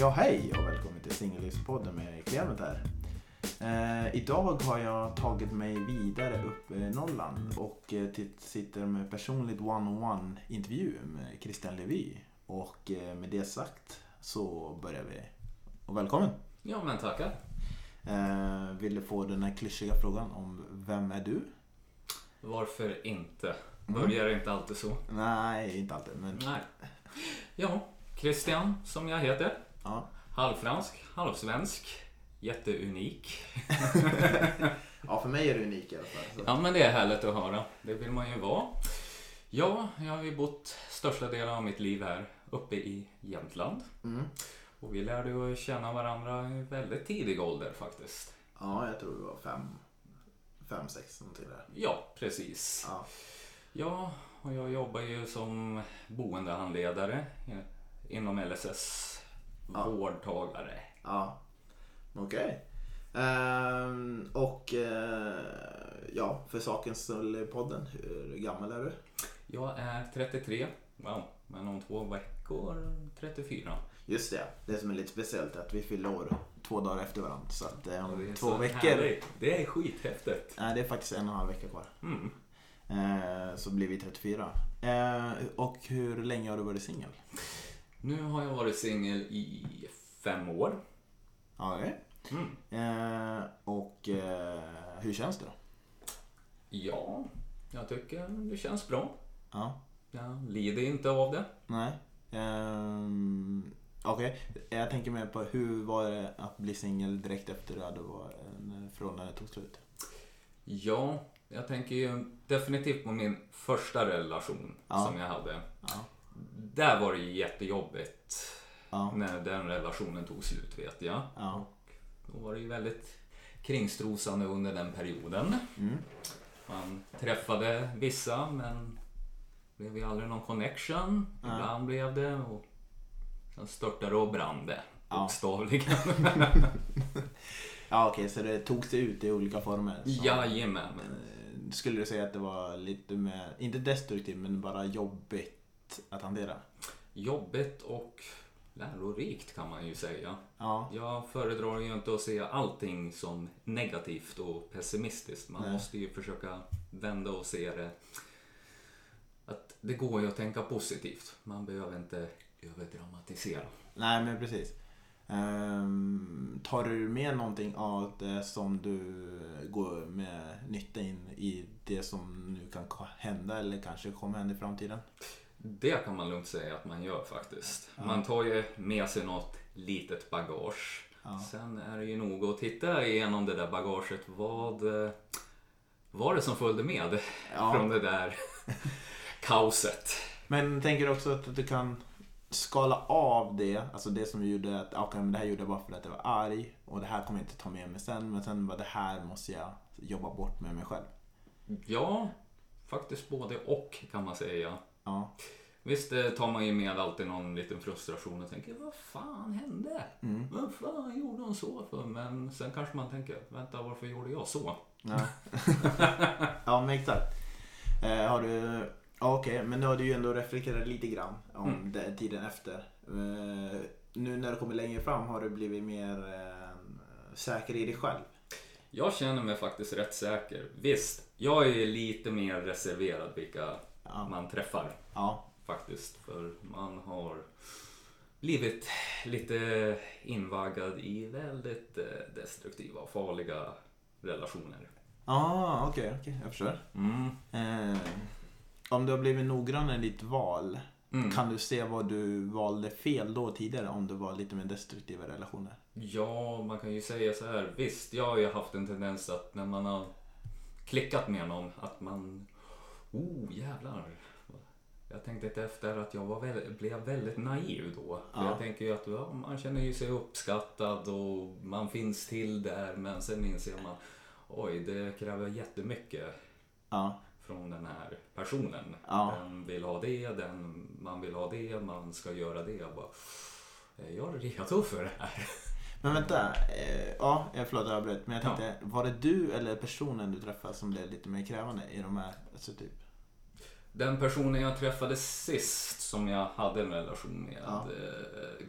Ja, hej och välkommen till Singellivspodden med Clement här. Eh, idag har jag tagit mig vidare upp i Norrland och eh, sitter med personligt one-on-one intervju med Christian Levy. Och eh, med det sagt så börjar vi. Och välkommen! Ja, men tackar. Eh, vill du få den här klyschiga frågan om vem är du? Varför inte? Mm. Börjar inte alltid så? Nej, inte alltid men Nej. Ja, Christian som jag heter. Ja. Halvfransk, halvsvensk. Jätteunik. ja, för mig är du unik i alla fall. Så. Ja, men det är härligt att höra. Det vill man ju vara. Ja, jag har ju bott största delen av mitt liv här uppe i Jämtland. Mm. Och vi lärde ju känna varandra i väldigt tidig ålder faktiskt. Ja, jag tror det var fem, fem sex någonting där. Ja, precis. Ja. Ja, och jag jobbar ju som boendehandledare inom LSS. Ja. Vårdtagare. Ja, okej. Ehm, och eh, ja, för sakens skull i podden, hur gammal är du? Jag är 33. Wow, men om två veckor 34. Just det, det som är lite speciellt är att vi fyller år två dagar efter varandra. Så att eh, om det är två veckor, härligt. Det är skithäftigt. nej det är faktiskt en och en halv vecka kvar. Mm. Eh, så blir vi 34. Eh, och hur länge har du varit singel? Nu har jag varit singel i fem år. Ja, okej. Mm. Eh, och eh, hur känns det då? Ja, jag tycker det känns bra. Ja, Jag lider inte av det. nej. Ehm, Okej, jag tänker mer på hur var det att bli singel direkt efter det hade varit en förhållande tog slut? Ja, jag tänker ju definitivt på min första relation Ja. som jag hade. Ja. Där var det jättejobbigt Ja. när den relationen tog slut vet jag. Ja. Då var det ju väldigt kringstrosande under den perioden. Mm. Man träffade vissa men det blev ju aldrig någon connection. Nej. Ibland blev det och sen störtade och brann det. Ja. Bokstavligen. Ja okej, så det tog sig ut i olika former. Så, Jajamän. eh, Skulle du säga att det var lite mer, inte destruktivt, men bara jobbigt att hantera? Jobbigt och lärorikt kan man ju säga. Ja, Jag föredrar ju inte att se allting som negativt och pessimistiskt. Man Nej. måste ju försöka vända och se det. Att det går ju att tänka positivt. Man behöver inte överdramatisera. nej men precis. Ehm, tar du med någonting av det som du går med nytta in i det som nu kan hända eller kanske kommer hända i framtiden? Det kan man lugnt säga att man gör faktiskt. Ja. Man tar ju med sig något litet bagage. Ja. Sen är det ju nog att titta igenom det där bagaget. Vad eh, var det som följde med Ja. från det där kaoset? Men tänker du också att du kan skala av det, alltså det som gjorde att okay, men det här gjorde jag bara för att jag var arg och det här kommer jag inte ta med mig sen men sen var det här måste jag jobba bort med mig själv. Ja, faktiskt både och kan man säga. Ja, Visst det tar man ju med alltid någon liten frustration och tänker vad fan hände? mm. Vad fan gjorde hon så för? Men sen kanske man tänker, vänta varför gjorde jag så? ja. ja men exakt. Eh, har du, ja, okej men nu har du ju ändå reflekterat lite grann om Mm. det, tiden efter. Eh, nu när du kommer längre fram har du blivit mer eh, säker i dig själv. Jag känner mig faktiskt rätt säker. Visst, jag är lite mer reserverad vilka Ja, man träffar ja, faktiskt. För man har blivit lite invaggad i väldigt eh, destruktiva och farliga relationer. ah, okej, okej, jag förstår. Mm. Eh, om du har blivit noggrann i ditt val, Mm. kan du se vad du valde fel då tidigare om du var lite mer destruktiva relationer? Ja, man kan ju säga så här. Visst, jag har ju haft en tendens att när man har klickat med någon att man... Oh, jävlar. Jag tänkte inte efter att jag var väl, blev väldigt naiv då. Ja. jag tänker ju att ja, man känner ju sig uppskattad och man finns till där. Men sen inser man, oj, det kräver jättemycket Ja, från den här personen. Ja. Den vill ha det, den, man vill ha det, man ska göra det. Jag bara, är jag redo för det här? men vänta. Eh, ja, jag- förlåt jag avbröt. Men jag tänkte, var det du eller personen du träffade som blev lite mer krävande i de här, alltså typ? Den personen jag träffade sist som jag hade en relation med Ja. eh,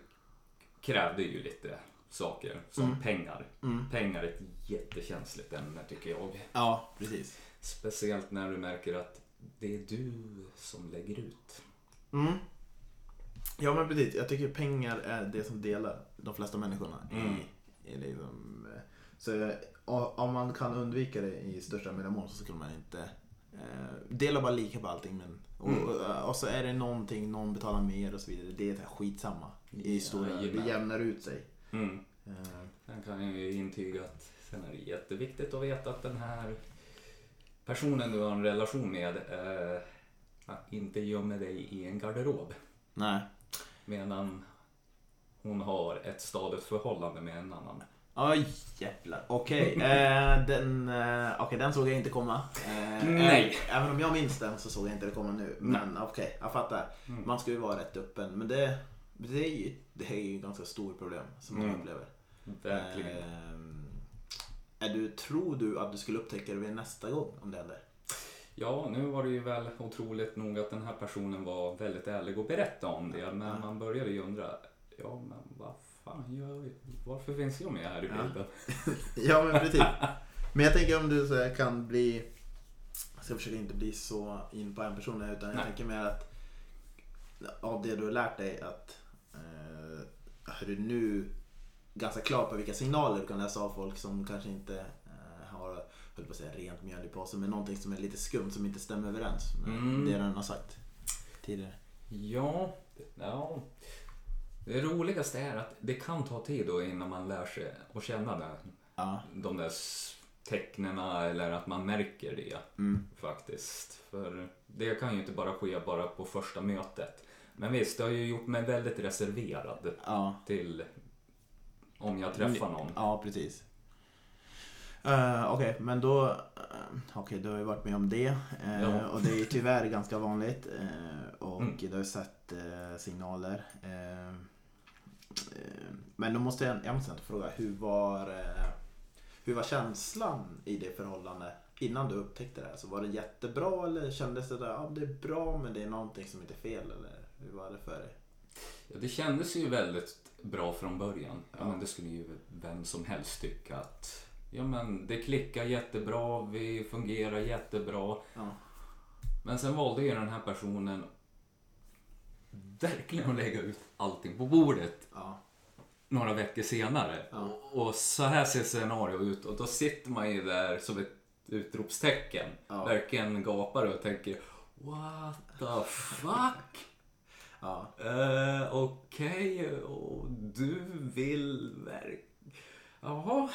krävde ju lite saker som Mm. pengar. Mm. Pengar är ett jättekänsligt ämne tycker jag. Ja, precis. Speciellt när du märker att det är du som lägger ut. Mm. Ja men precis, jag tycker pengar är det som delar de flesta människorna. Mm. I, liksom, eh, så eh, om man kan undvika det i största möjliga mån så skulle man inte eh, dela bara lika på allting. Men, och, Mm. och, och så är det någonting, någon betalar mer och så vidare. Det är skitsamma. I stora, det Jajamän. jämnar ut sig. Mm. Eh, Sen kan jag ju intyga att sen är det jätteviktigt att veta att den här personen du har en relation med eh, inte gömmer dig i en garderob. nej. Medan hon har ett stadigt förhållande med en annan. Oj jävlar. Okej, eh, den, eh, okej, den såg jag inte komma. Eh, Nej. Även om jag minns den så såg jag inte det komma nu. Men okej, jag fattar. Mm. Man ska ju vara rätt öppen. Men det, det, är, ju, det är ju ett ganska stort problem som Mm. upplever. Verkligen. Eh, är du, tror du att du skulle upptäcka det vid nästa gång om det händer? Ja, nu var det ju väl otroligt nog att den här personen var väldigt ärlig och berättade om det. Men man började ju undra, ja men vad fan gör jag? Varför finns jag med här i Ja. bilden? Ja men precis. Men jag tänker om du så här kan bli Jag ska försöka inte bli så in på en person här, utan jag Nej. tänker mer att av det du har lärt dig att eh, är du nu ganska klar på vilka signaler du kan läsa av folk som kanske inte eh, har höll på att säga rent mjöl i påsen men någonting som är lite skumt som inte stämmer överens med Mm. det den har sagt tidigare. Ja, ja. Det roligaste är att det kan ta tid då innan man lär sig att känna det. Ja. de där tecknena eller att man märker det Mm. faktiskt. För det kan ju inte bara ske bara på första mötet. Men visst, det har ju gjort mig väldigt reserverad Ja. till om jag träffar någon. Ja, precis. Uh, Okej, men då... Uh, Okej, du har ju varit med om det. eh, Ja. Och det är ju tyvärr ganska vanligt. eh, och Mm. du har ju sett signaler. Eh, men då måste jag, jag måste ändå fråga, hur var, eh, hur var känslan i det förhållandet innan du upptäckte det? här? Så var det jättebra eller kändes det där, ja det är bra men det är någonting som inte är fel? Eller hur var det för dig? Ja, det kändes ju väldigt bra från början. Ja, Ja. men det skulle ju vem som helst tycka att ja, men det klickar jättebra, vi fungerar jättebra. Ja. Men sen valde ju den här personen verkligen att lägga ut allting på bordet Ja. några veckor senare. Ja. Och, och så här ser scenario ut och då sitter man ju där som ett utropstecken. Ja. Verkligen gapar och tänker What the fuck? Ja. Uh, Okej, och du vill verkligen... Jaha.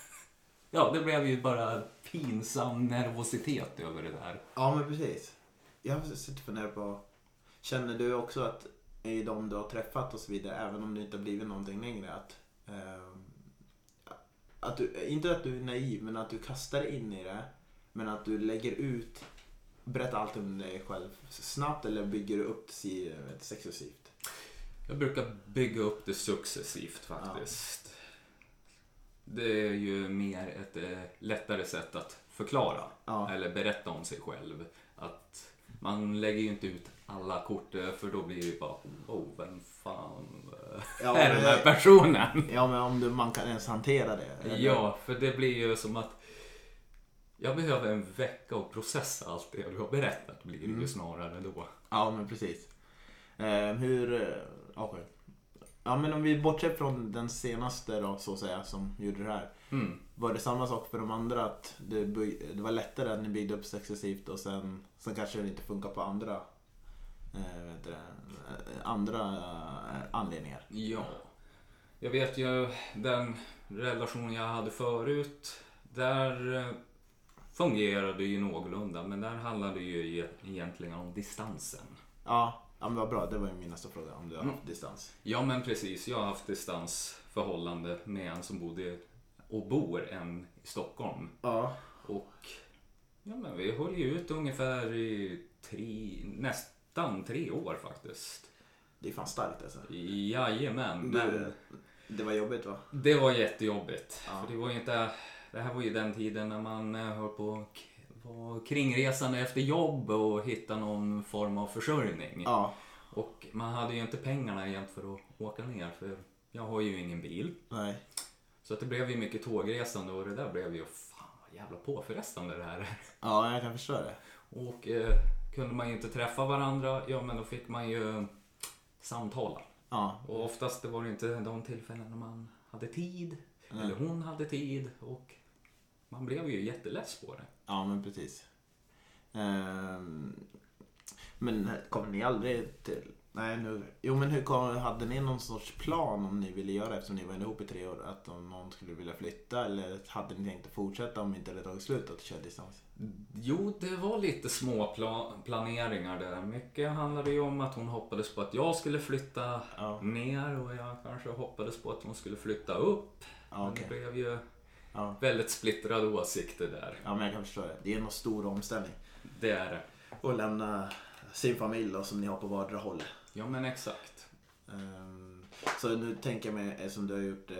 ja, det blev ju bara pinsam nervositet över det där. Ja men precis. Jag har suttit och funderat på, känner du också att i de du har träffat och så vidare, även om det inte har blivit någonting längre, att, ehm, att du, inte att du är naiv, men att du kastar dig in i det, men att du lägger ut, berättar allt om dig själv snabbt eller bygger du upp det successivt? Jag brukar bygga upp det successivt faktiskt. Det är ju mer ett eh, lättare sätt att förklara Ja. eller berätta om sig själv. Att man lägger ju inte ut alla kort för då blir det bara oh, vem fan Ja, är den här personen? Ja men om du, man kan ens hantera det. eller? Ja, för det blir ju som att jag behöver en vecka att processa allt det du har berättat blir det Mm. ju snarare då. Ja, men precis. Eh, hur... okej. Ja, men om vi bortser från den senaste då, så att säga, som gjorde det här. Mm. Var det samma sak för de andra? Att det, det var lättare att ni byggde upp successivt och sen, sen kanske det inte funkar på andra, eh, eh, andra eh, anledningar? Ja. Jag vet ju den relation jag hade förut. Där eh, fungerade det ju någorlunda men där handlade det ju e- egentligen om distansen. Ja, ja men vad bra. Det var ju min nästa fråga. Om du har Mm. haft distans. Ja men precis, jag har haft distansförhållande med en som bodde och bor en i Stockholm. Ja. Och ja, men vi höll ju ut ungefär i tre, nästan tre år faktiskt. Det är fan starkt alltså. Jajamän, Du- men Det var jobbigt va? det var jättejobbigt. Ja. För det var inte, det här var ju den tiden när man eh, höll på var kringresande efter jobb och hitta någon form av försörjning. Ja. Och man hade ju inte pengarna egentligen för att åka ner för jag har ju ingen bil. Nej. Så att det blev ju mycket tågresande och det där blev ju fan vad jävla påfrestande det här är. Ja, jag kan förstå det. Och eh, kunde man ju inte träffa varandra, ja men då fick man ju samtala. Ja. Och oftast det var det inte de tillfällen när man hade tid, Nej. eller hon hade tid och man blev ju jätteless på det. Ja, men precis. Ehm, men kommer ni aldrig till... Nej, nu... Jo, men hur kom... hade ni någon sorts plan om ni ville göra eftersom ni var ihop i tre år? Att om någon skulle vilja flytta eller hade ni tänkt att fortsätta om inte det hade tagit slut att köra distans? Jo, det var lite små pla- planeringar där. Mycket handlade ju om att hon hoppades på att jag skulle flytta Ja, ner och jag kanske hoppades på att hon skulle flytta upp. ja Men det blev ju Ja. väldigt splittrade åsikter där. ja, men jag kan förstå det. Det är en stor omställning. Det är det. att lämna sin familj då, som ni har på vardera håll. Ja, men exakt. Ehm, så nu tänker jag mig, som du har gjort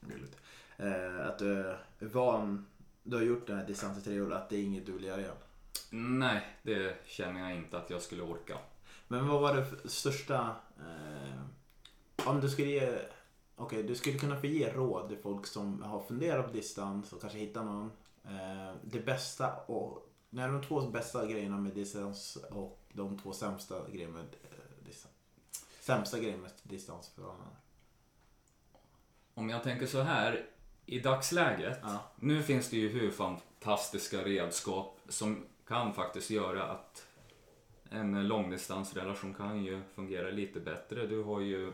roligt, eh, att du är van, du har gjort den här distansen tre år, att det är inget du vill göra igen. Nej, det känner jag inte att jag skulle orka. Men vad var det största, eh, om du skulle ge, okej du skulle kunna få ge råd till folk som har funderat på distans och kanske hittat någon. Det bästa och, nej de två bästa grejerna med distans och de två sämsta grejerna med. Sämsta grejen med distansförhållanden. Om jag tänker så här, i dagsläget, Ja. nu finns det ju hur fantastiska redskap som kan faktiskt göra att en långdistansrelation kan ju fungera lite bättre. Du har ju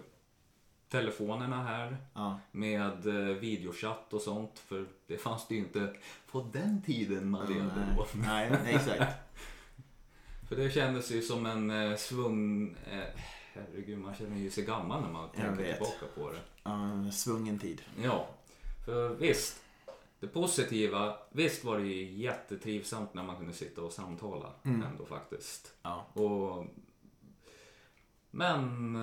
telefonerna här Ja. med eh, videochatt och sånt, för det fanns det ju inte på den tiden man levde då. Nej, nej, exakt. För det kändes ju som en eh, svung... Eh, herregud, man känner ju sig gammal när man Jag tänker vet. tillbaka på det. Uh, svungen tid. Ja, för visst. Det positiva, visst var det ju jättetrivsamt när man kunde sitta och samtala Mm. ändå faktiskt. Ja. Och, men,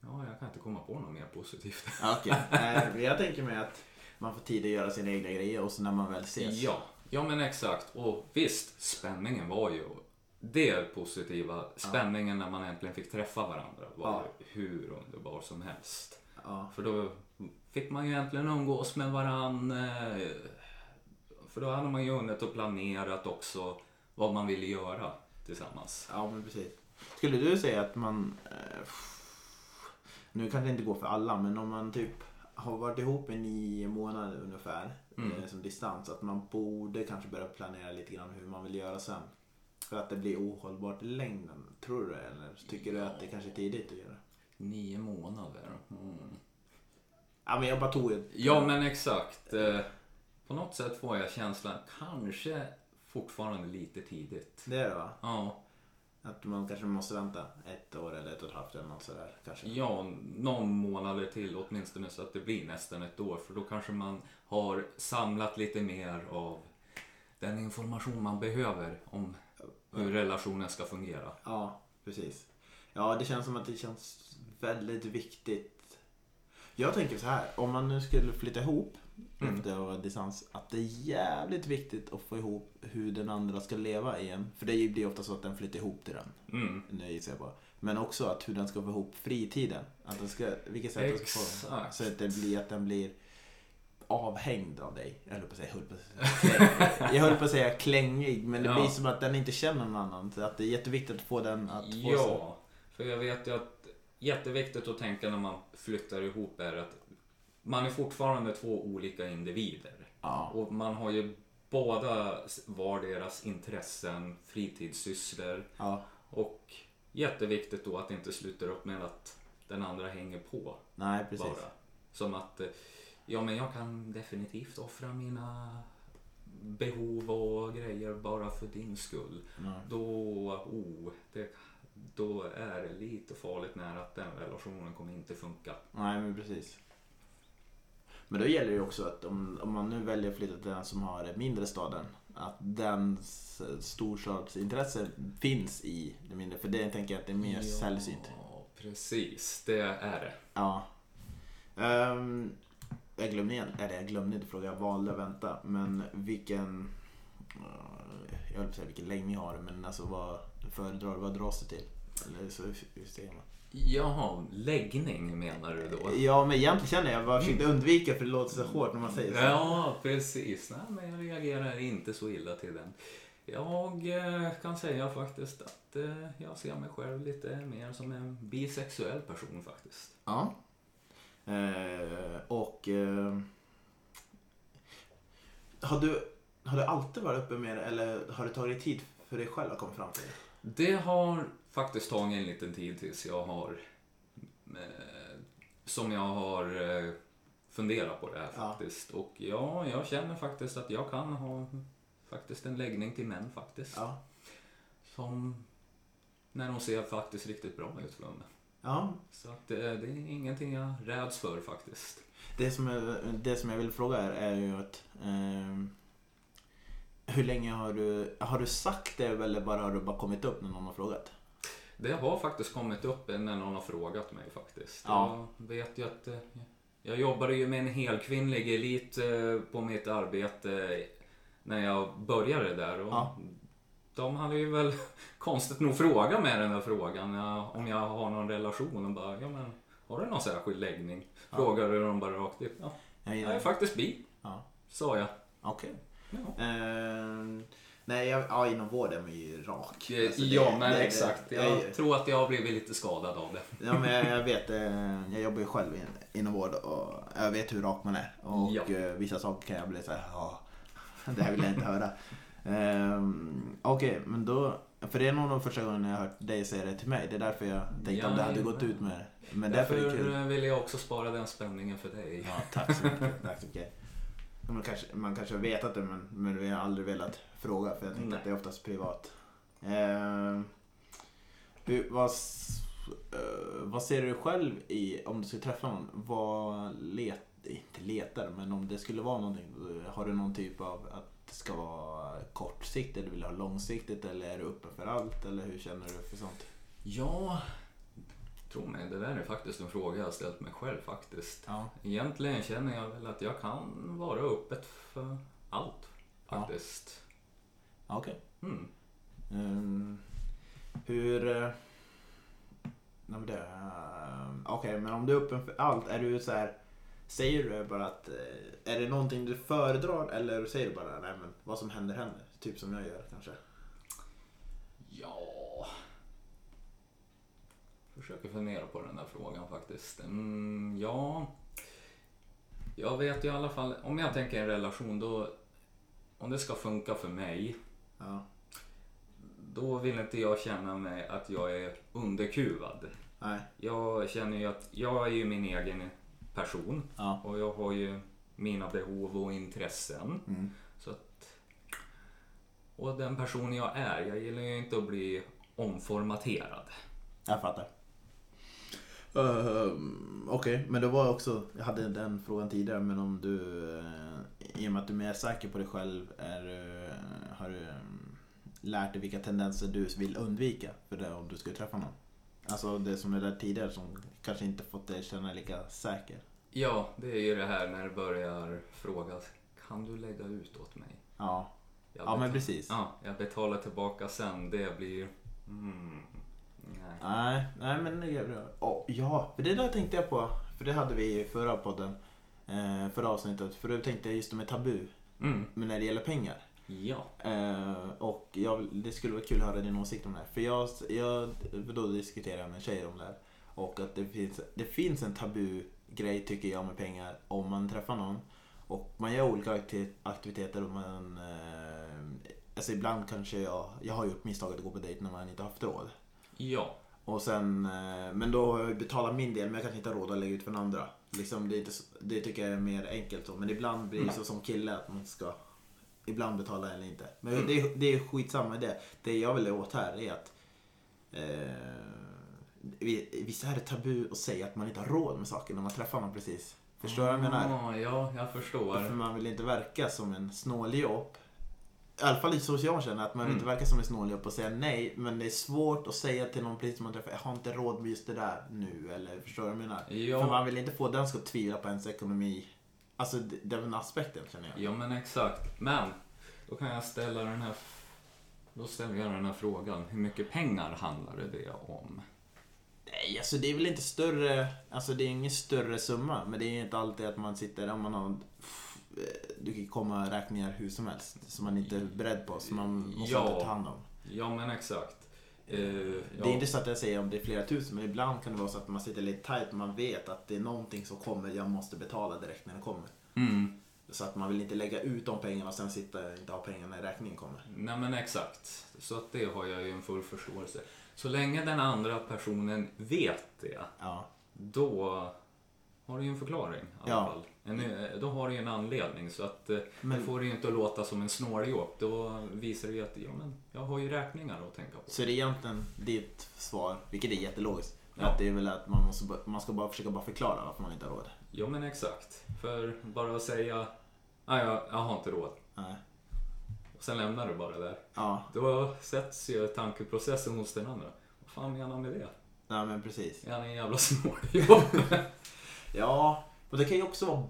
ja, jag kan inte komma på något mer positivt. Ja, Okej, Eh, jag tänker mig att man får tid att göra sina egna grejer och så när man väl ses. Ja, ja men exakt. Och visst, spänningen var ju det positiva. Spänningen när man äntligen fick träffa varandra var hur underbar som helst. För då fick man ju äntligen umgås med varann. eh, För då hade man ju hunnit och planerat också vad man ville göra tillsammans. Ja, men precis. Skulle du säga att man... Eh, nu kanske det inte går för alla, men om man typ har varit ihop i nio månader ungefär Mm. eh, som distans, att man borde kanske börja planera lite grann hur man vill göra sen. För att det blir ohållbart i längden. Tror du det? Eller tycker du att det kanske är tidigt att göra? Nio månader. Mm. Ja, men jag bara tog ett... Ja men exakt. Eh, På något sätt får jag känslan, kanske fortfarande lite tidigt. Det är det va? Ja, Att man kanske måste vänta ett år eller ett och ett halvt eller något sådär kanske. ja, någon månad till åtminstone så att det blir nästan ett år. För då kanske man har samlat lite mer av den information man behöver om hur relationen ska fungera. Ja, precis. Ja, det känns som att det känns väldigt viktigt. Jag tänker så här, om man nu skulle flytta ihop Mm. efter att ha distans, att det är jävligt viktigt att få ihop hur den andra ska leva igen. För det blir ofta så att den flyttar ihop till den. Mm. Nu gissar jag bara. Men också att hur den ska få ihop fritiden. Att den ska, vilket sätt den ska få. Exakt. Så att det blir att den blir avhängd av dig. Jag höll på att säga, höll på att säga, jag höll på att säga klängig. Men det Ja. blir som att den inte känner någon annan. Så att det är jätteviktigt att få den att få sig. Ja, för jag vet ju att jätteviktigt att tänka när man flyttar ihop är att man är fortfarande två olika individer. Ja. Och man har ju båda var deras intressen, fritidssysslor ja. och jätteviktigt då att det inte slutar upp med att den andra hänger på Nej, precis. bara. Som att, eh, ja men jag kan definitivt offra mina behov och grejer bara för din skull. Ja. Då, oh, det, då är det lite farligt när att den relationen kommer inte funka. Nej, men precis. Men då gäller det också att om, om man nu väljer att flytta till den som har mindre staden, att dens storstadsintresse finns i det mindre. För det tänker jag att det är mer sällsynt. Ja, precis. Det är det. Ja. Ehm, jag glömde igen, eller jag glömde inte fråga, jag valde att vänta. Men vilken, eh, jag höll på att säga vilken längd ni har, men alltså vad föredrar vad dras det till? Eller så hur ser man? Jaha, läggning menar du då? Ja, men egentligen känner jag bara försökte undvika för det låter så hårt när man säger så. Ja, precis. Nej, men jag reagerar inte så illa till den. Jag eh, kan säga faktiskt att eh, jag ser mig själv lite mer som en bisexuell person faktiskt. Ja. Eh, och... Eh, har, du, har du alltid varit uppe med det eller har det tagit tid för dig själv att komma fram till det? Det har faktiskt tagit en liten tid tills jag har eh, som jag har funderat på det här Ja. faktiskt. Och ja, jag känner faktiskt att jag kan ha faktiskt en läggning till män faktiskt. Ja. Som när de ser faktiskt riktigt bra ut för mig. Ja. Så att det, det är ingenting jag räds för faktiskt. Det, som jag, det som jag vill fråga är, är ju att... ehm, hur länge har du... Har du sagt det eller bara har du bara kommit upp när någon har frågat? Det har faktiskt kommit upp när någon har frågat mig faktiskt. Ja. Jag vet ju att eh, jag jobbade ju med en helkvinnlig elit eh, på mitt arbete när jag började där. Och Ja. De hade ju väl konstigt nog frågat mig den där frågan ja, om jag har någon relation och bara, ja men har du någon särskild läggning? Ja. Frågade de bara rakt ut. Ja, Jag jag är faktiskt bi, Ja. sa jag. Okej. Ja. Ehm, nej, jag, ja, inom vård är man ju rak. Alltså, det- ja men det- exakt. jag- Jag tror att jag har blivit lite skadad av det. Ja, men jag, jag vet, eh, jag jobbar ju själv in, inom vård och jag vet hur rak man är. Och Ja. eh, vissa saker kan jag bli så här, ja, det här vill jag inte höra. Um, Okej, men då, för det är nog de första gången jag har hört dig säga det till mig. Det är därför jag tänkte om du hade gått ut med det. Men därför, är det. Därför vill jag också spara den spänningen för dig. Ja, tack så mycket. tack så mycket. Man kanske, man kanske har vetat det men, men vi har aldrig velat fråga för jag tänkte Nej. att det är oftast privat. Ehm, hur, vad, eh, vad ser du själv i, om du skulle träffa någon, vad let, inte letar men om det skulle vara någonting, eh, har du någon typ av att det ska vara kortsiktigt, eller vill du ha långsiktigt eller är du öppen för allt eller hur känner du för sånt? Ja, tro mig, det där är faktiskt en fråga jag har ställt mig själv faktiskt. Ja. Egentligen känner jag väl att jag kan vara öppet för allt faktiskt. Okej. Mm. Ehm, hur... eh, ehm, Okej, men om du är öppen för allt, är du så här... Säger du bara att... eh, Är det någonting du föredrar eller säger du bara nej men vad som händer händer? Typ som jag gör kanske. Ja... Försöker fundera på den där frågan faktiskt. Mm, ja... Jag vet ju i alla fall, om jag tänker en relation då... Om det ska funka för mig, Ja. då vill inte jag känna mig att jag är underkuvad. Nej. Jag känner ju att jag är ju min egen person Ja. och jag har ju mina behov och intressen. Mm. Så att, och den person jag är, jag gillar ju inte att bli omformaterad. Jag fattar. Ehm, Okej, men det var också, jag hade den frågan tidigare, men om du, uh, i och med att du är mer säker på dig själv, är, eh, har du um, lärt dig vilka tendenser du vill undvika för det om du skulle träffa någon? Alltså det som är där tidigare som kanske inte fått dig känna lika säker. Ja, det är ju det här när det börjar frågas, kan du lägga ut åt mig? Ja, Jag ja men precis. Ja, jag betalar tillbaka sen. Det blir... Mm, nej. Nej, nej men det är bra. Åh, ja, för det där tänkte jag på. För det hade vi i förra podden. Eh, förra avsnittet. För då tänkte jag just med tabu. Mm, Men när det gäller pengar. Ja. Eh, och jag, det skulle vara kul att höra din åsikt om det här. För jag, jag då diskuterade med en tjej om det här. Och att det finns, det finns en tabu grej tycker jag med pengar om man träffar någon. Och man gör olika akti- aktiviteter och man... Eh, alltså ibland kanske jag... Jag har gjort misstaget att gå på dejt när man inte haft råd. Ja. Och sen, eh, men då har jag betalat min del men jag kanske inte har råd att lägga ut för den andra. Liksom, det, det tycker jag är mer enkelt så. Men ibland blir det så som kille att man ska ibland betala eller inte. Men Mm. det, är- det är skitsamma det. Det jag vill åt här är att eh, vi- Visst är det tabu att säga att man inte har råd med saker när man träffar någon precis. Förstår du vad jag menar? Ah, Ja, jag förstår. För man vill inte verka som en snåljobb. I alla fall så jag känner att man vill Mm. inte verka som en snåljobb och säga nej. Men det är svårt att säga till någon precis som man träffar, jag har inte råd med just det där nu. Eller förstår du vad jag menar? För Ja, man vill inte få den att tvivla på ens ekonomi. Alltså den aspekten känner jag. ja, men exakt. Men då kan jag ställa den här... Då ställer jag den här frågan. Hur mycket pengar handlar det om? Nej, alltså det är väl inte större, alltså det är ingen större summa. Men det är inte alltid att man sitter, om man har, du kan komma räkningar hur som helst. Som man inte är beredd på, som man måste Ja. ta hand om. Ja, men exakt. Eh, Det är inte så att jag säger om det är flera tusen, men ibland kan det vara så att man sitter lite tight och man vet att det är någonting som kommer, jag måste betala direkt när det kommer. Mm. Så att man vill inte lägga ut de pengarna och sen sitta och inte ha pengarna när räkningen kommer. Nej men exakt. Så att det har jag ju en full förståelse. Så länge den andra personen vet det, Ja, då har du ju en förklaring i alla Ja. fall. En, eh, då har du ju en anledning. Så att eh, Men- det får det ju inte att låta som en snåljåp. Då visar det ju att ja, men jag har ju räkningar att tänka på. så det är egentligen ditt svar, vilket är jättelogiskt. Ja. Att det är väl att man, måste, man ska bara försöka bara förklara varför man inte har råd. Ja men exakt. För bara att säga nej jag, jag har inte råd. Nej. Och sen lämnar du bara där. Ja, Då sätts ju tankeprocessen hos den andra. Vad fan menar han med det? nej men precis. Är han en jävla snåljåp? Ja, och det kan ju också vara...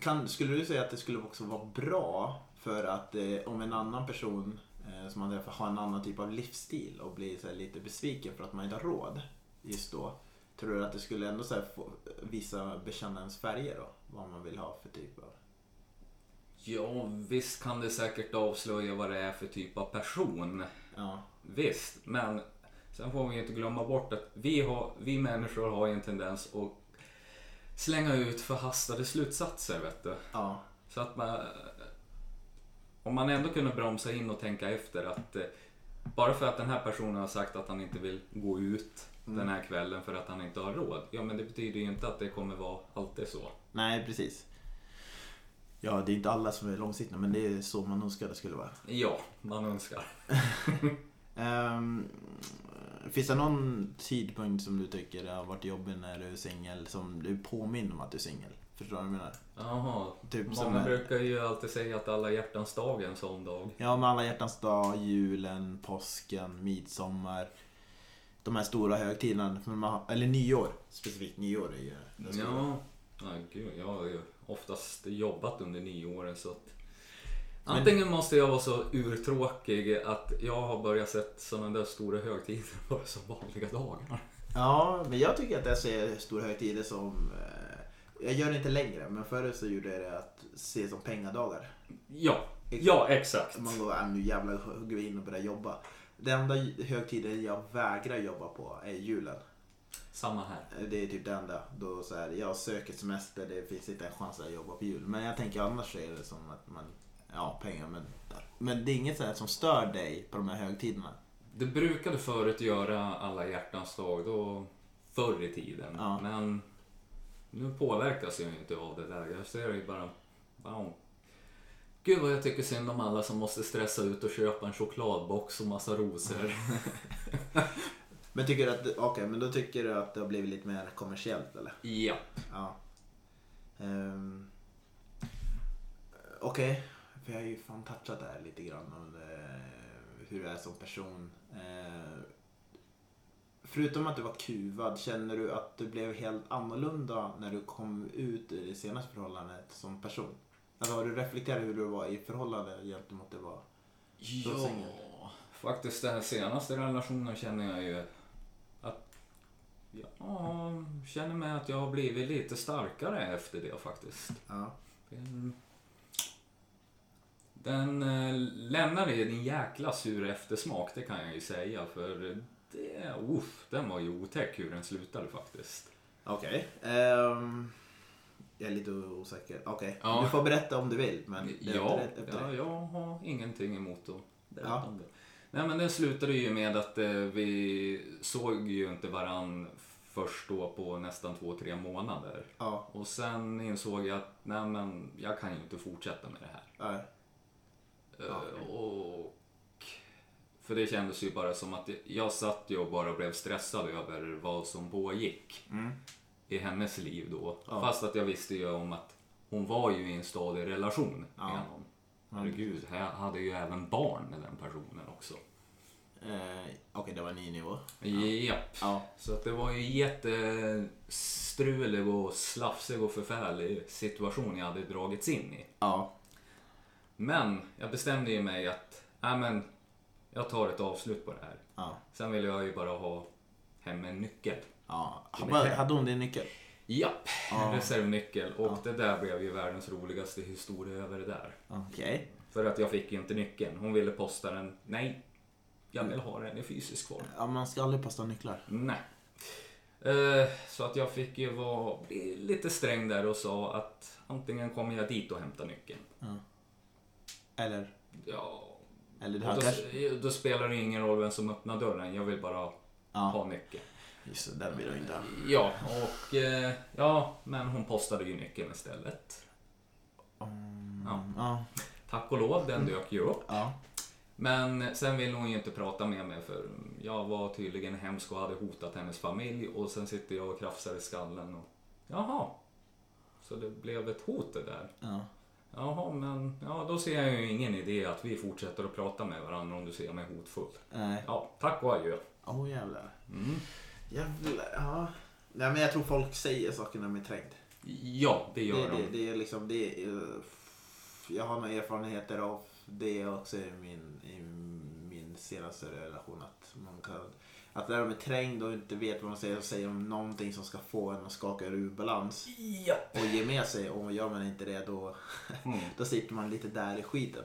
Kan, skulle du säga att det skulle också vara bra för att eh, om en annan person eh, som man träffar har en annan typ av livsstil och blir så här, lite besviken för att man inte har råd just då. Tror du att det skulle ändå så här, få, visa bekänna ens färger då? Vad man vill ha för typ av... Ja, visst kan det säkert avslöja vad det är för typ av person. Ja, Visst, men sen får vi ju inte glömma bort att vi, har, vi människor har ju en tendens att slänga ut förhastade slutsatser, vet du. ja, Så att man, om man ändå kunde bromsa in och tänka efter att eh, bara för att den här personen har sagt att han inte vill gå ut den här kvällen för att han inte har råd. Ja, men det betyder ju inte att det kommer vara alltid så. nej precis. Ja, det är inte alla som är långsiktiga men det är så man önskar det skulle vara. Ja, man önskar. Ehm, finns det någon tidpunkt som du tycker har varit jobbig när du är singel som du påminner om att du är singel? Förstår du vad jag menar? Jaha, Typ som många är- brukar ju alltid säga att alla hjärtans dag är en sån dag. Ja, med alla hjärtans dag, julen, påsken, midsommar. De här stora högtiderna, man, eller nyår. Specifikt nyår är ju. Ja, ja gud, jag har ju oftast jobbat under nio åren så att Men- Antingen måste jag vara så urtråkig att jag har börjat sett sådana där stora högtider bara som vanliga dagar. Ja, men jag tycker att jag ser stora högtider som... Eh, jag gör det inte längre, men förut så gjorde jag det att se som pengadagar. Ja, ja exakt. Man går, äh, nu jävlar hugger vi in och börjar jobba. Den enda högtiden jag vägrar jobba på är julen. Samma här. Det är typ det enda. Då så här, jag söker semester, det finns inte en chans att jobba på jul. Men jag tänker annars är det som att man, ja pengar men, men det är inget så här som stör dig på de här högtiderna. Det brukade förut göra alla hjärtans dag då förr i tiden. Ja. Men nu påverkas jag inte av det där. Jag ser ju bara, wow. Gud vad jag tycker synd om alla som måste stressa ut och köpa en chokladbox och massa rosor. Men tycker du att, okej men då tycker du att det har blivit lite mer kommersiellt eller? ja. Ja. Ehm, Okej, för jag har ju fan touchat det här lite grann om eh, hur du är som person. Eh, förutom att du var kuvad, känner du att du blev helt annorlunda när du kom ut i det senaste förhållandet som person? Alltså har du reflekterat hur du var i förhållande gentemot det var? Ja, faktiskt den senaste relationen känner jag ju att Ja, känner mig att jag har blivit lite starkare efter det faktiskt. Ja. Den, eh, lämnade ju en jäkla sur eftersmak, det kan jag ju säga. För det, uff, den var ju otäck hur den slutade faktiskt. Okej. ehm, jag är lite osäker. Okej, Ja. du får berätta om du vill. Men Ja, ja, jag har ingenting emot att berätta Ja. om det. Nej men den slutade ju med att eh, vi såg ju inte varann först då på nästan två, tre månader. Ja, Och sen insåg jag att nej men jag kan ju inte fortsätta med det här. ja. Ja. Eh, Och för det kändes ju bara som att jag satt ju och bara blev stressad över vad som pågick Mm. i hennes liv då. Ja. Fast att jag visste ju om att hon var ju i en stadig relation Ja. med honom. Herregud, jag hade ju även barn med den personen också. Eh, Okej, det var en ny nivå. Japp. Ja. Så att det var ju jättestrulig och slafsig och förfärlig situation jag hade dragits in i. Ja. Men jag bestämde ju mig att, nej men, jag tar ett avslut på det här. Ja. Sen vill jag ju bara ha hem en nyckel. Ja. Hade hon din nyckel? Japp, Ja. reservnyckel. Och Ja. det där blev ju världens roligaste historia över det där. Okej. För att jag fick ju inte nyckeln. Hon ville posta den. Nej, jag vill ha den i fysisk form. Ja, man ska aldrig posta nycklar. Nej. Eh, Så att jag fick ju vara lite sträng där och sa att antingen kommer jag dit och hämtar nyckeln. Eller? Ja, Eller det här då, kanske... då spelar det ingen roll vem som öppnar dörren. Jag vill bara Ja, ha nyckeln. just det. Den vill du inte ha. Ja, och eh, ja, men hon postade ju nyckeln istället. Mm, Ja. Ja. Tack och lov, den dök ju upp. Ja. Men sen ville hon ju inte prata med mig för jag var tydligen hemsk och hade hotat hennes familj och sen sitter jag och krafsar i skallen och jaha. Så det blev ett hot det där. Ja. Jaha, men ja, då ser jag ju ingen idé att vi fortsätter att prata med varandra om du ser mig hotfull. Nej. Ja, tack och adjö. Åh oh, jävlar. Mm. Jävlar. Ja. Nej men jag tror folk säger saker när de är trängd. Ja, det gör Det, de. det, det är liksom det. är- Jag har några erfarenheter av det också i min, i min senaste relation. Att man kan att när de är trängd och inte vet vad man säger och säger om någonting som ska få en att skaka ur balans Ja. och ge med sig. Och gör man inte det då, Mm. då sitter man lite där i skiten.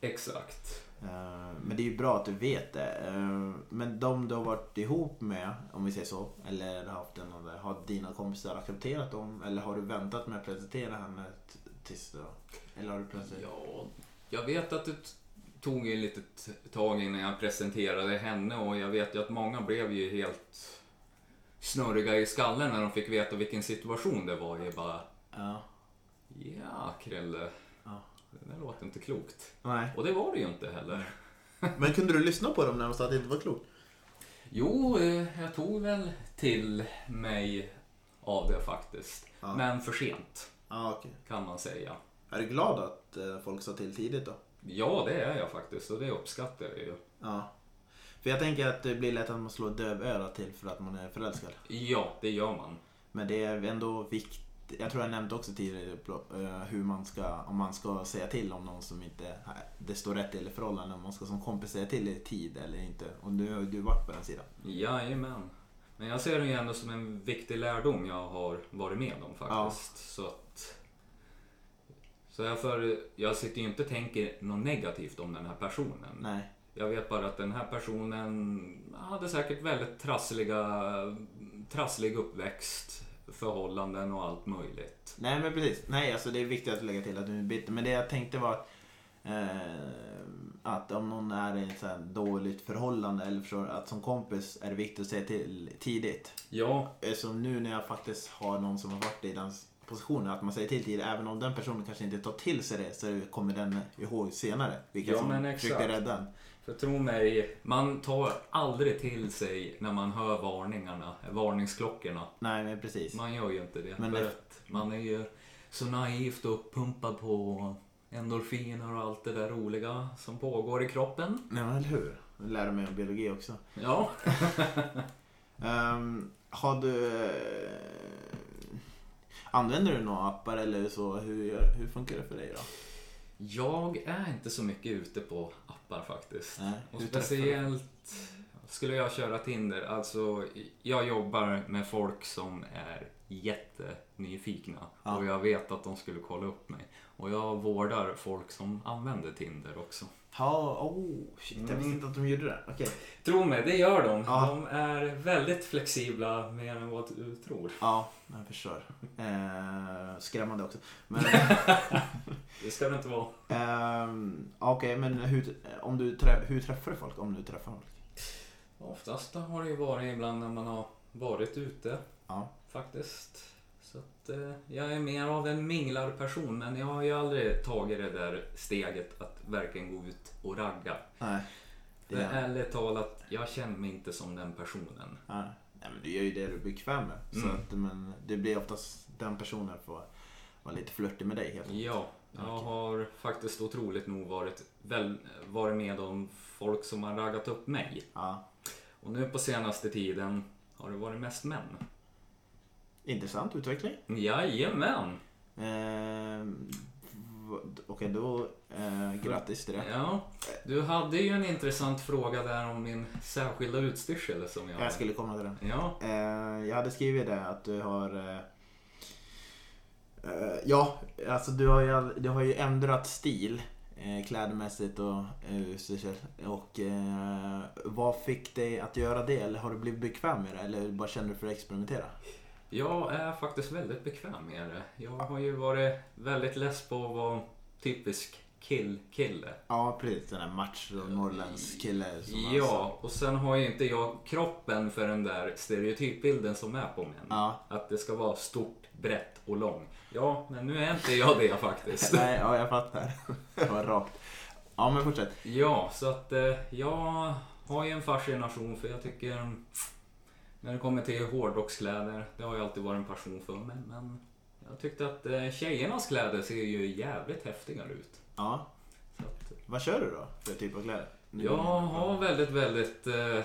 Exakt. Eh, Men det är ju bra att du vet det. Eh, Men de du har varit ihop med, om vi säger så, eller haft en av har dina kompisar accepterat dem? Eller har du väntat med att presentera henne tills då? Eller har du plötsligt... Ja, jag vet att det t- tog ett litet tag innan jag presenterade henne och jag vet ju att många blev ju helt snurriga i skallen när de fick veta vilken situation det var. Jag bara, Ja. ja Krille, Ja. det där låter inte klokt. Nej. Och det var det ju inte heller. Men kunde du lyssna på dem när de sa att det inte var klokt? Jo, eh, jag tog väl till mig av det faktiskt. Ja. Men för sent, Ja, okej. kan man säga. Är du glad att eh, folk sa till tidigt då? Ja, det är jag faktiskt och det uppskattar jag ju. Ja. För jag tänker att det blir lätt att man slår dövörat till för att man är förälskad. Ja, det gör man. Men det är ändå viktigt. Jag tror jag nämnde också tidigare eh, hur man ska, om man ska säga till om någon som inte det står rätt till i förhållanden. Om man ska som kompis säga till i tid eller inte. Och nu har du varit på den sidan. Jajamän. Men jag ser det ju ändå som en viktig lärdom jag har varit med om faktiskt. Så att... Så jag, för, jag sitter ju inte och tänker något negativt om den här personen. Nej. Jag vet bara att den här personen hade säkert väldigt trassliga, trasslig uppväxt, förhållanden och allt möjligt. Nej men precis. Nej alltså det är viktigt att lägga till att du är bitter. Men det jag tänkte var eh, att om någon är i ett så dåligt förhållande eller förstår, att som kompis är det viktigt att säga till tidigt. Ja, Som nu när jag faktiskt har någon som har varit i den positionen att man säger till tidigt. Även om den personen kanske inte tar till sig det så kommer den ihåg senare. Vilka Ja, som men exakt. försökte rädda den. för tro mig, man tar aldrig till sig när man hör varningarna, varningsklockorna. Nej men precis. Man gör ju inte det. Men för det- att man är ju så naivt uppumpad på endorfiner och allt det där roliga som pågår i kroppen. Nej men eller hur. Jag lärde mig om biologi också. Ja. Ehm, har du... använder du några appar eller så? Hur, hur funkar det för dig då? Jag är inte så mycket ute på appar faktiskt. Nej, Och speciellt skulle jag köra Tinder, alltså jag jobbar med folk som är jättenyfikna Ja. och jag vet att de skulle kolla upp mig. Och jag vårdar folk som använder Tinder också. Ja, oh, shit, jag visste Mm. inte att de gjorde det. Okej. Tro mig, det gör de. Ja. De är väldigt flexibla mer än vad du tror. Ja, jag förstår. Eh, skrämmande också. Men, Det ska det inte vara. ehm, Okej, men hur, om du trä, hur träffar du folk? Om du träffar folk? Oftast har det ju varit ibland när man har varit ute Ja. faktiskt. Så att, eh, jag är mer av en minglarperson men jag har ju aldrig tagit det där steget att verkligen gå ut och ragga. Nej. Det är, ärligt talat, jag känner mig inte som den personen. Nej, men du gör ju det du är bekväm med. Så Mm. att, men det blir oftast den personen får vara lite flörtig med dig helt enkelt. Ja, jag har faktiskt otroligt nog varit, väl, varit med om folk som har raggat upp mig. Ja. Och nu på senaste tiden har det varit mest män. Intressant utveckling. Jajamän! V- Okej, då eh, grattis till det. Ja, du hade ju en intressant fråga där om min särskilda utstyrsel som jag... Jag skulle komma till den. Ja, Eh, jag hade skrivit det att du har... Eh, eh, ja, alltså du har ju, du har ju ändrat stil eh, klädmässigt och eh, utstyrsel. Och eh, vad fick dig att göra det? Eller har du blivit bekväm med det? Eller bara känner du för att experimentera? Jag är faktiskt väldigt bekväm med det. Jag har ju varit väldigt less på att vara typisk kill-kille. Ja, precis. Den där macho norrländsk kille Ja, och sen har ju inte jag kroppen för den där stereotypbilden som är på män. Ja. Att det ska vara stort, brett och lång. Ja, men nu är inte jag det faktiskt. Nej, ja, jag fattar. Det var rakt. Ja, men fortsätt. Ja, så att eh, jag har ju en fascination för jag tycker när det kommer till hårdrockskläder, det har jag alltid varit en passion för mig. Men jag tyckte att eh, tjejernas kläder ser ju jävligt häftigare ut. Ja. Att, Vad kör du då för typ av kläder? jag har väldigt, väldigt eh,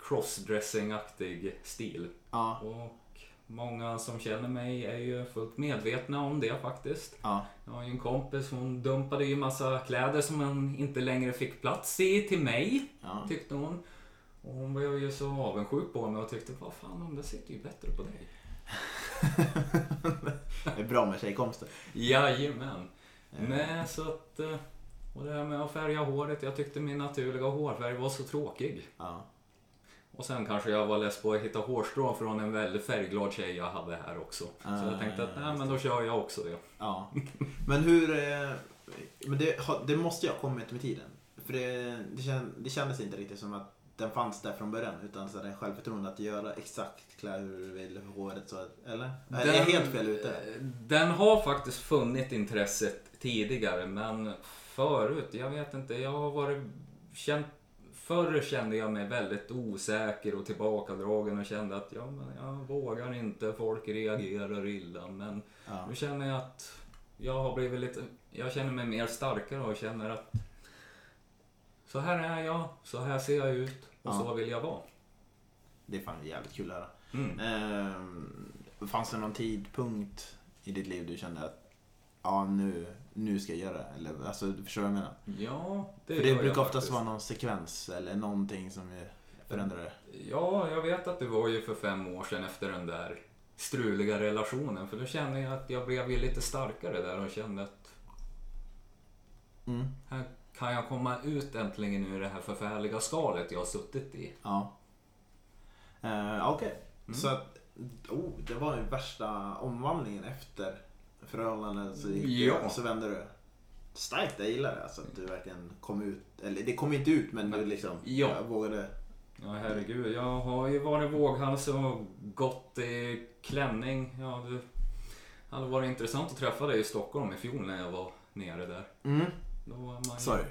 crossdressing-aktig stil. Ja. Och många som känner mig är ju fullt medvetna om det faktiskt. Ja. Jag har ju en kompis, hon dumpade ju massa kläder som hon inte längre fick plats i till mig, ja. tyckte hon. Och hon blev ju så avundsjuk på mig och tyckte, vad fan, de där sitter ju bättre på dig. det är bra med tjejkomster. Jajamän. Eh, Nej, så att... eh, Och det här med att färga håret, jag tyckte min naturliga hårfärg var så tråkig. Ja. Och sen kanske jag var less på att hitta hårstrån från en väldigt färgglad tjej jag hade här också. Så Ah, jag tänkte att, ja, nej men då kör jag också det. ja. Men hur... eh, Men det, det måste ju ha kommit med tiden. För det, det, känd, det kändes inte riktigt som att den fanns där från början. Utan så det självförtroende att göra exakt klä hur du vill håret. Så eller? är jag helt fel ute? Den har faktiskt funnit intresset tidigare men förut, jag vet inte, jag har varit känt Förr kände jag mig väldigt osäker och tillbakadragen och kände att ja, men jag vågar inte, folk reagerar illa. Men Ja. nu känner jag att jag har blivit lite, jag känner mig mer starkare och känner att så här är jag, så här ser jag ut och Ja. så vill jag vara. Det är fan jävligt kul att höra. Mm. Eh, fanns det någon tidpunkt i ditt liv du kände att ja, nu, nu ska jag göra det? Eller, alltså, du förstår vad jag menar? Ja, det För det jag brukar oftast faktiskt. vara någon sekvens eller någonting som förändrar det. Ja, jag vet att det var ju för fem år sedan efter den där struliga relationen. För då kände jag att jag blev lite starkare där och kände att Mm. här kan jag komma ut äntligen ur det här förfärliga skalet jag har suttit i. Ja. Eh, Okej, Mm. så att oh, det var den värsta omvandlingen efter förhållandet. Så, Ja. så vände du. Starkt, jag gillar det. Alltså, att du verkligen kom ut. Eller det kom inte ut men du liksom Ja. vågade. Ja, herregud. Jag har ju varit våghals och gått i klänning. Ja, det hade varit intressant att träffa dig i Stockholm i fjol när jag var nere där. Mm. Då var man ju, Sorry.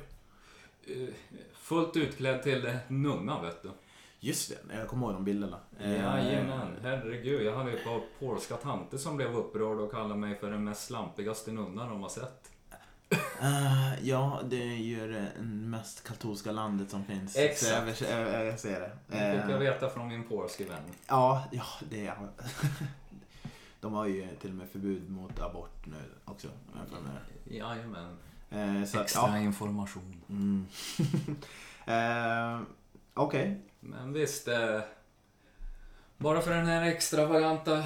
eh, fullt utklädd till nunna, vet du. Just det, jag kommer ihåg de bilderna. Eh, Jajamän, herregud. Jag hade ett par polska tanter som blev upprörda och kallade mig för den mest slampigaste nunnan de har sett. Eh, ja, det är ju det mest katolska landet som finns. Exakt. Så jag, jag, jag ser det. Det fick jag veta från min polske vän. Ja, ja, det är De har ju till och med förbud mot abort nu också. Jajamän. Eh, så Extra ja. information. Mm. eh, Okej. Men visst, eh, bara för den här extravaganta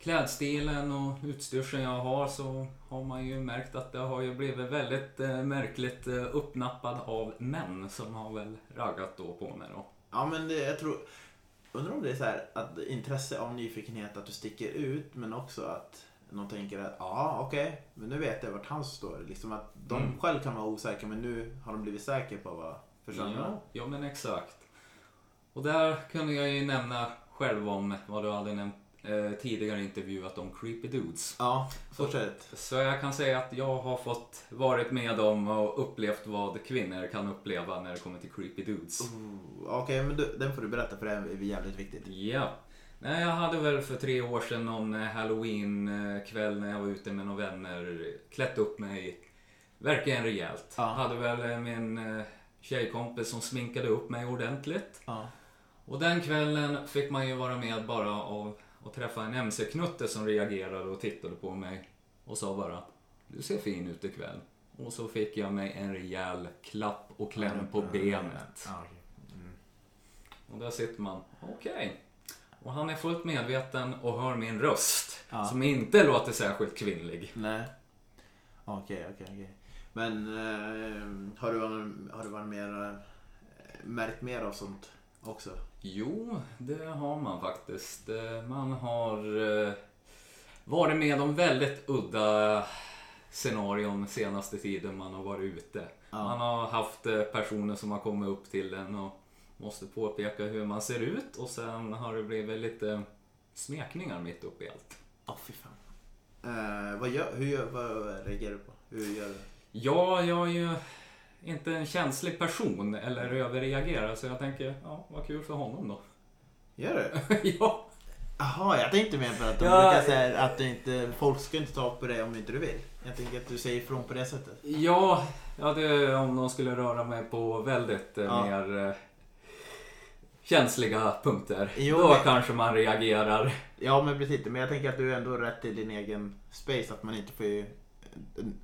klädstilen och utstyrseln jag har så har man ju märkt att det har ju blivit väldigt eh, märkligt eh, uppnappad av män som har väl raggat då på mig då. Ja, men det, jag tror... Undrar om det är så här att intresse av nyfikenhet att du sticker ut men också att någon tänker att ja, okej, men nu vet jag vart han står. Liksom att de Mm. själv kan vara osäkra men nu har de blivit säkra på vad... Du? Ja, ja, men exakt. Och där kunde jag ju nämna själv om vad du hade nämnt eh, tidigare intervjuat om creepy dudes. Ja, fortsätt. Så jag kan säga att jag har fått varit med om och upplevt vad kvinnor kan uppleva när det kommer till creepy dudes. Okej, men du, den får du berätta för det är jävligt viktigt. Ja. Nej, jag hade väl för tre år sedan någon eh, halloween-kväll när jag var ute med några vänner klätt upp mig verkligen rejält. Ja. Hade väl eh, min eh, tjejkompis som sminkade upp mig ordentligt. Ja. Och den kvällen fick man ju vara med bara av att träffa en MC-knutte som reagerade och tittade på mig och sa bara du ser fin ut ikväll. Och så fick jag mig en rejäl klapp och kläm på benet. Mm. Och där sitter man, okej. Och han är fullt medveten och hör min röst. Ja. Som inte låter särskilt kvinnlig. Nej. Okej, okej, okej. Men eh, har, du har du varit mer, eh, märkt mer av sånt också? Jo, det har man faktiskt. Eh, Man har eh, varit med om väldigt udda scenarion senaste tiden man har varit ute. Ja. Man har haft personer som har kommit upp till en och måste påpeka hur man ser ut och sen har det blivit lite smekningar mitt uppe i allt. Åh, fy fan. Eh, vad, gör, hur gör, vad reagerar du på? Hur gör du? Ja, jag är ju inte en känslig person eller överreagerar så jag tänker, ja, vad kul för honom då. Gör du? ja, Jaha, jag tänkte mer på att de Ja. brukar säga att det inte, folk ska inte ta på dig om inte du vill. Jag tänker att du säger ifrån på det sättet. Ja, ja det, om de skulle röra mig på väldigt eh, Ja. mer eh, känsliga punkter. Jo, då men- kanske man reagerar. Ja, men precis. Men jag tänker att du är ändå rätt i din egen space. Att man inte får...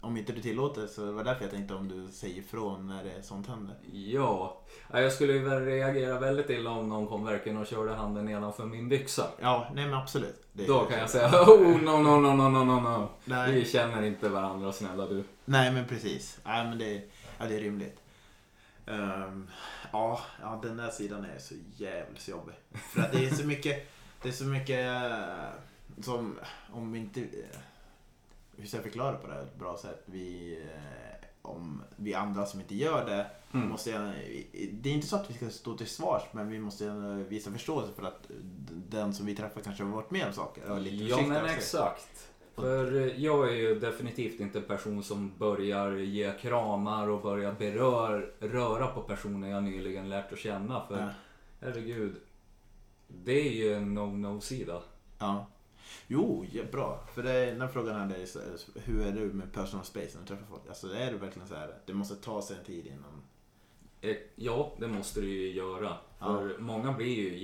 Om inte du tillåter så det var därför jag tänkte om du säger ifrån när det sånt händer. Ja, ja, jag skulle ju reagera väldigt illa om någon kom verkligen och körde handen nedanför min byxa. Ja, nej men absolut. Det- Då kan jag säga oh no no no no no no no. Nej. Vi känner inte varandra snälla du. Nej men precis. Nej men det, ja, det är rimligt. Ehm, ja, ja, den där sidan är så jävligt jobbig. För att det är så mycket, det är så mycket eh, som, om vi inte, eh, hur ska jag förklara på det här ett bra sätt? Vi, eh, om vi andra som inte gör det, Mm. måste gärna, det är inte så att vi ska stå till svars, men vi måste gärna visa förståelse för att den som vi träffar kanske har varit med om saker. Lite Ja men exakt. För eh, jag är ju definitivt inte en person som börjar ge kramar och börjar berör, röra på personer jag nyligen lärt att känna. För Ja. herregud, det är ju en no-no-sida. Ja. Jo, ja, bra. För det, den frågan hade är hur är du med personal space när du träffar folk? Alltså är du verkligen så här, det måste ta sig en tid innan... Eh, Ja, det måste det ju göra. För många blir ju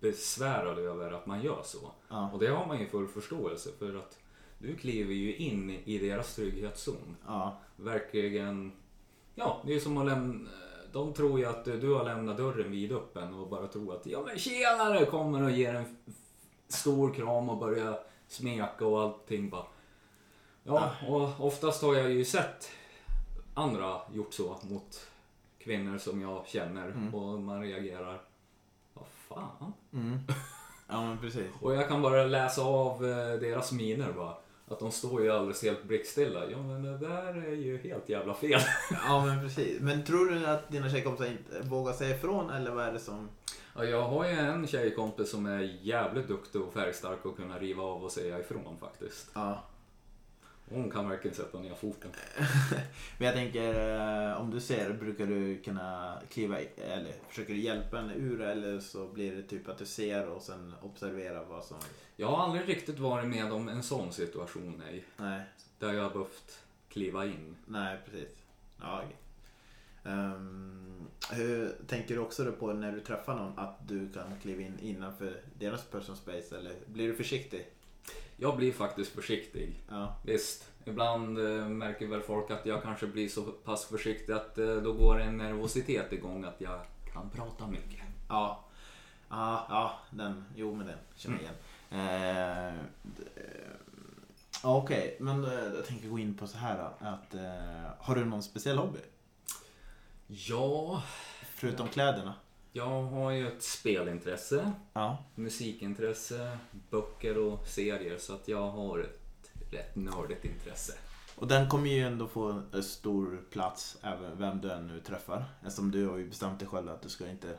jättebesvärade över att man gör så. Ja, Och det har man ju full förståelse för att du kliver ju in i deras trygghetszon. ja, verkligen... Ja, det är som att lämna... De tror ju att du har lämnat dörren vidöppen och bara tror att ja men tjenare kommer och ger en stor kram och börjar smeka och allting bara. Ja, och oftast har jag ju sett andra gjort så mot kvinnor som jag känner Mm. och man reagerar. Fan? mm. ja men precis. Och jag kan bara läsa av eh, deras miner bara. Att de står ju alldeles helt blickstilla. Ja men det där är ju helt jävla fel. Ja men precis. Men tror du att dina tjejkompisar inte vågar säga ifrån eller vad är det som... Ja, jag har ju en tjejkompis som är jävligt duktig och färgstark och kunna riva av och säga ifrån faktiskt. Ja. Hon kan verkligen sätta ner foten. Men jag tänker, eh, om du ser, brukar du kunna kliva eller försöker du hjälpa henne ur eller så blir det typ att du ser och sen observerar vad som... Jag har aldrig riktigt varit med om en sån situation, nej. Nej, Där jag har behövt kliva in. nej precis. Ja, okej. Ehm, hur tänker du också på när du träffar någon att du kan kliva in innanför deras person space eller blir du försiktig? Jag blir faktiskt försiktig. Ja, Visst, ibland eh, märker väl folk att jag kanske blir så pass försiktig att eh, då går en nervositet igång att jag kan prata mycket. ja, ja, ja den, jo men den känner jag igen. Eh, d- eh, ja, Okej, men eh, jag tänker gå in på så här då, att eh, har du någon speciell hobby? Ja, Förutom kläderna? Jag har ju ett spelintresse. Ja. musikintresse, böcker och serier så att jag har ett rätt nördigt intresse. Och den kommer ju ändå få en stor plats även vem du än nu träffar. Eftersom du har ju bestämt dig själv att du ska inte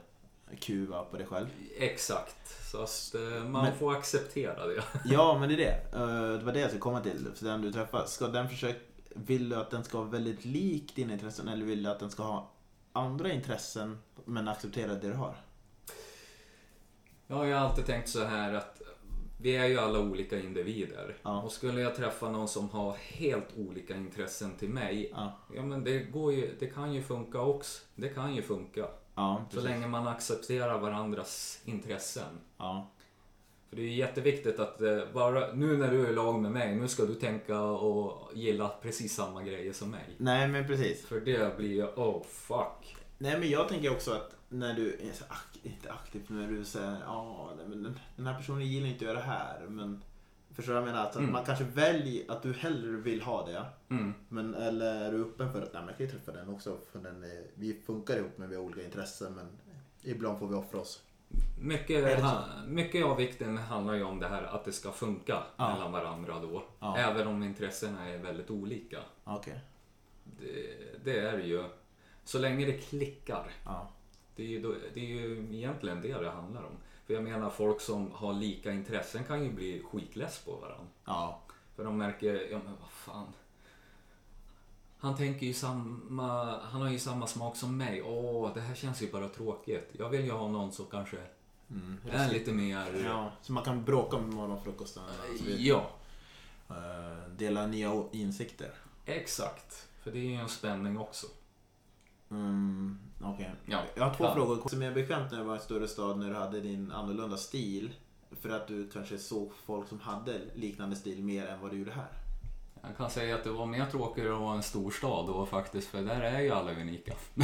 kuva på dig själv. Exakt, så att eh, man Men- får acceptera det. Ja, men det är det. Eh, Det var det jag skulle komma till. För den du träffar, ska den försöka... Vill du att den ska vara väldigt lik dina intressen eller vill du att den ska ha andra intressen men acceptera det du har? Jag har alltid tänkt så här att vi är ju alla olika individer. Ja. Och skulle jag träffa någon som har helt olika intressen till mig, Ja, ja men det, går ju, det kan ju funka också. Det kan ju funka. ja Så länge man accepterar varandras intressen. Ja, För det är jätteviktigt att eh, bara, nu när du är i lag med mig, nu ska du tänka och gilla precis samma grejer som mig. Nej men precis. För det blir ju, oh fuck. Nej men jag tänker också att när du är så ak- inte aktiv, när du säger ja men den, här personen gillar inte att göra det här. Men förstår du vad jag menar? Att, Mm. man kanske väljer att du hellre vill ha det. Mm. Men eller är du öppen för att nej, men jag kan ju träffa den också. För den är, vi funkar ihop men vi har olika intressen. Men ibland får vi offra oss. Mycket, mycket av vikten handlar ju om det här att det ska funka Ja. mellan varandra då. Ja. Även om intressena är väldigt olika. Okej. Det, det är det ju. Så länge det klickar. Ja. Det är, ju det är ju egentligen det det handlar om. För jag menar folk som har lika intressen kan ju bli skitless på varandra. För de märker, ja men vad fan. Han tänker ju samma, han har ju samma smak som mig. Åh, det här känns ju bara tråkigt. Jag vill ju ha någon som kanske Mm. är lite mer... Ja, så man kan bråka med morgonfrukosten. Vi- Ja, eh, dela nya insikter. exakt. För det är ju en spänning också. Mm, Okej. Ja. Jag har två Ja. frågor. Som är bekvämt när du var i en större stad när du hade din annorlunda stil. För att du kanske såg folk som hade liknande stil mer än vad du gjorde här. Jag kan säga att det var mer tråkigare att vara en storstad då faktiskt, för där är ju alla unika.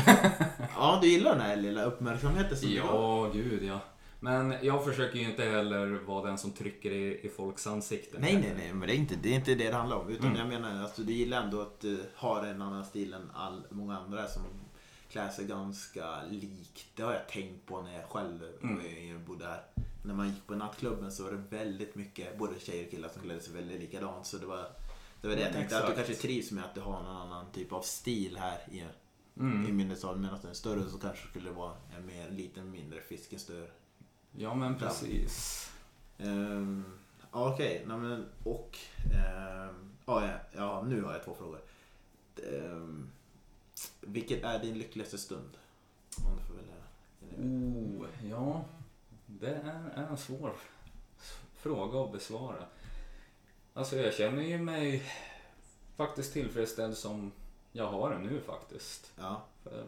Ja, du gillar den här lilla uppmärksamheten som du. Ja, gud ja. Men jag försöker ju inte heller vara den som trycker i, i folks ansikten. Nej, nej, nej, men det är inte det, är inte det det handlar om. Utan Mm. jag menar, alltså, du gillar ändå att du har en annan stil än all, många andra som klär sig ganska likt. Det har jag tänkt på när jag själv Mm. eh, bodde här. När man gick på nattklubben så var det väldigt mycket, både tjejer och killar som klädde sig väldigt likadant. Så det var det, var det jag tänkte, att du kanske trivs med att du har en annan typ av stil här i, i Mm. mindre stad. Medan den större så kanske skulle vara en mer, lite mindre fisk, en större. Ja, men precis. Um, Okej, men och... ehm, ja, ja, ja, nu har jag två frågor. Um, vilket är din lyckligaste stund? Om du får välja. Oh, ja. Det är, en svår fråga att besvara. Alltså jag känner ju mig faktiskt tillfredsställd som jag har det nu faktiskt. Ja, För...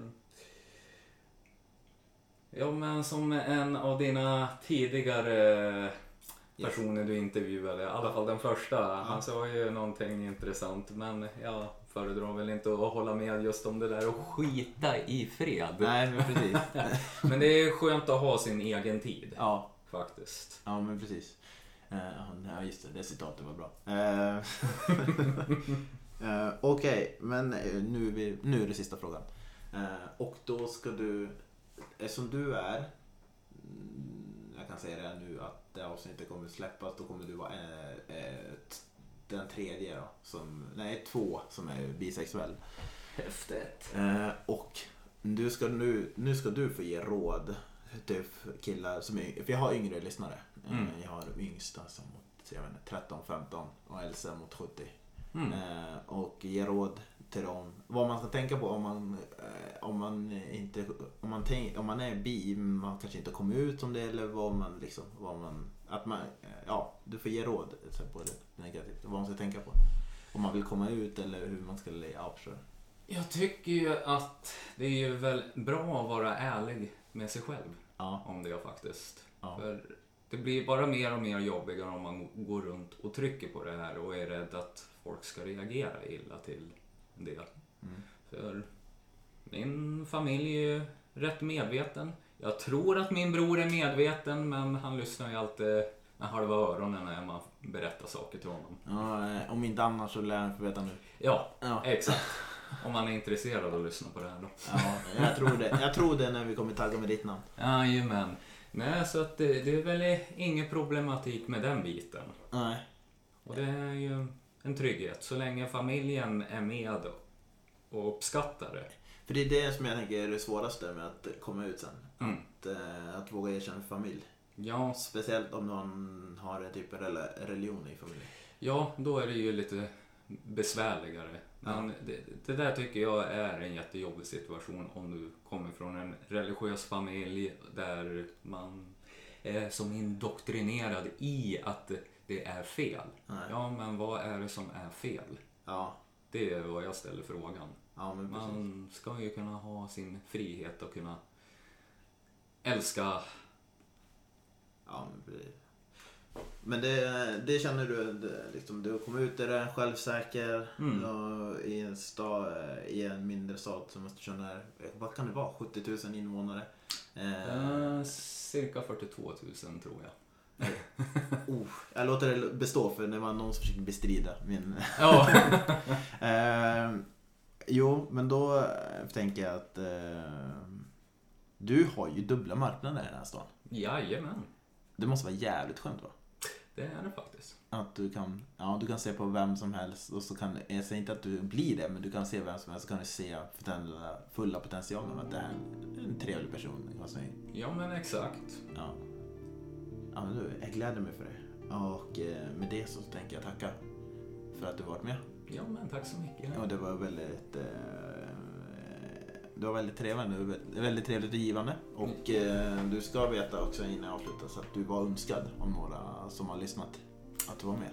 Ja men som en av dina tidigare personer du intervjuade, i alla fall den första, han sa ju någonting intressant men jag föredrar väl inte att hålla med just om det där och skita i fred. nej men precis. Men det är skönt att ha sin egen tid ja, faktiskt. ja, men precis. Eh, Ja, just det, det citatet var bra. Eh, eh, Okej, men eh, nu är, vi, nu är det sista frågan. Och då ska du, som du är, mm, jag kan säga det nu att det avsnittet kommer släppas, då kommer du vara den tredje då, som, nej två som är bisexuell. Häftigt. Och du ska nu, nu ska du få ge råd till killar som är För jag har yngre lyssnare. Eh, Mm. Jag har yngsta som mot jag vet inte, 13, 15 och äldsta mot 70. Mm. Eh, och ge råd till dem. Vad man ska tänka på om man, eh, om man, inte, om man, tänk, om man är bi, man kanske inte kommer ut som det eller vad man liksom, vad man, att man, eh, ja, du får ge råd på det negativt. Vad man ska tänka på. Om man vill komma ut eller hur man ska, ja, du? Jag tycker ju att det är ju väl bra att vara ärlig med sig själv Ja. om det faktiskt. Ja. För det blir bara mer och mer jobbigare om man går runt och trycker på det här och är rädd att folk ska reagera illa till det. Mm. För min familj är ju rätt medveten. Jag tror att min bror är medveten men han lyssnar ju alltid med halva öronen när man berättar saker till honom. Ja, eh, om inte annars så lär han få veta nu. Ja, Ja. exakt. Om man är intresserad av att lyssna på det här då. Ja, jag tror det. Jag tror det när vi kommer tagga med ditt namn. Jajamän. Nej, så att det, det är väl ingen problematik med den biten. Nej. Och det är ju en trygghet så länge familjen är med och uppskattar det. För det är det som jag tänker är det svåraste med att komma ut sen. Mm. Att, eh, att våga erkänna för familj. Ja, Speciellt om någon har en typ av religion i familjen. ja, då är det ju lite besvärligare. Men det, det där tycker jag är en jättejobbig situation om du kommer från en religiös familj där man är som indoktrinerad i att det är fel. Nej. Ja, men vad är det som är fel? Ja, Det är vad jag ställer frågan. ja. Man ska ju kunna ha sin frihet och kunna älska. Ja, men det, det känner du, det, liksom, du kom ut det, självsäker Mm. och i, en stad, i en mindre stad som Östersund är, vad kan det vara, 70 000 invånare? Eh, Eh, cirka 42 000 tror jag. oh, jag låter det bestå för det var någon som försökte bestrida min... Ja. eh, jo, men då eh, tänker jag att eh, du har ju dubbla marknader i den här stan. Jajamän, Det måste vara jävligt skönt va? Det är det faktiskt. Att du kan, ja, du kan se på vem som helst och så kan, jag säger inte att du blir det, men du kan se vem som helst så kan du se den fulla potentialen att det här är en trevlig person. Vad säger Ja men exakt. Ja. ja men du, jag gläder mig för det. Och eh, med det så tänker jag tacka för att du varit med. Ja men tack så mycket. Och det var väldigt eh, det var väldigt trevligt, väldigt trevligt och givande. Och eh, du ska veta också innan jag avslutar så att du var önskad av några som har lyssnat. Att du var med.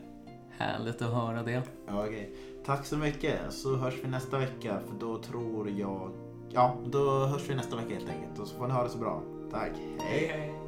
Härligt att höra det. Ja, okej. Tack så mycket. Så hörs vi nästa vecka för då tror jag... Ja, då hörs vi nästa vecka helt enkelt. Och så får ni ha det så bra. Tack. Hej hej.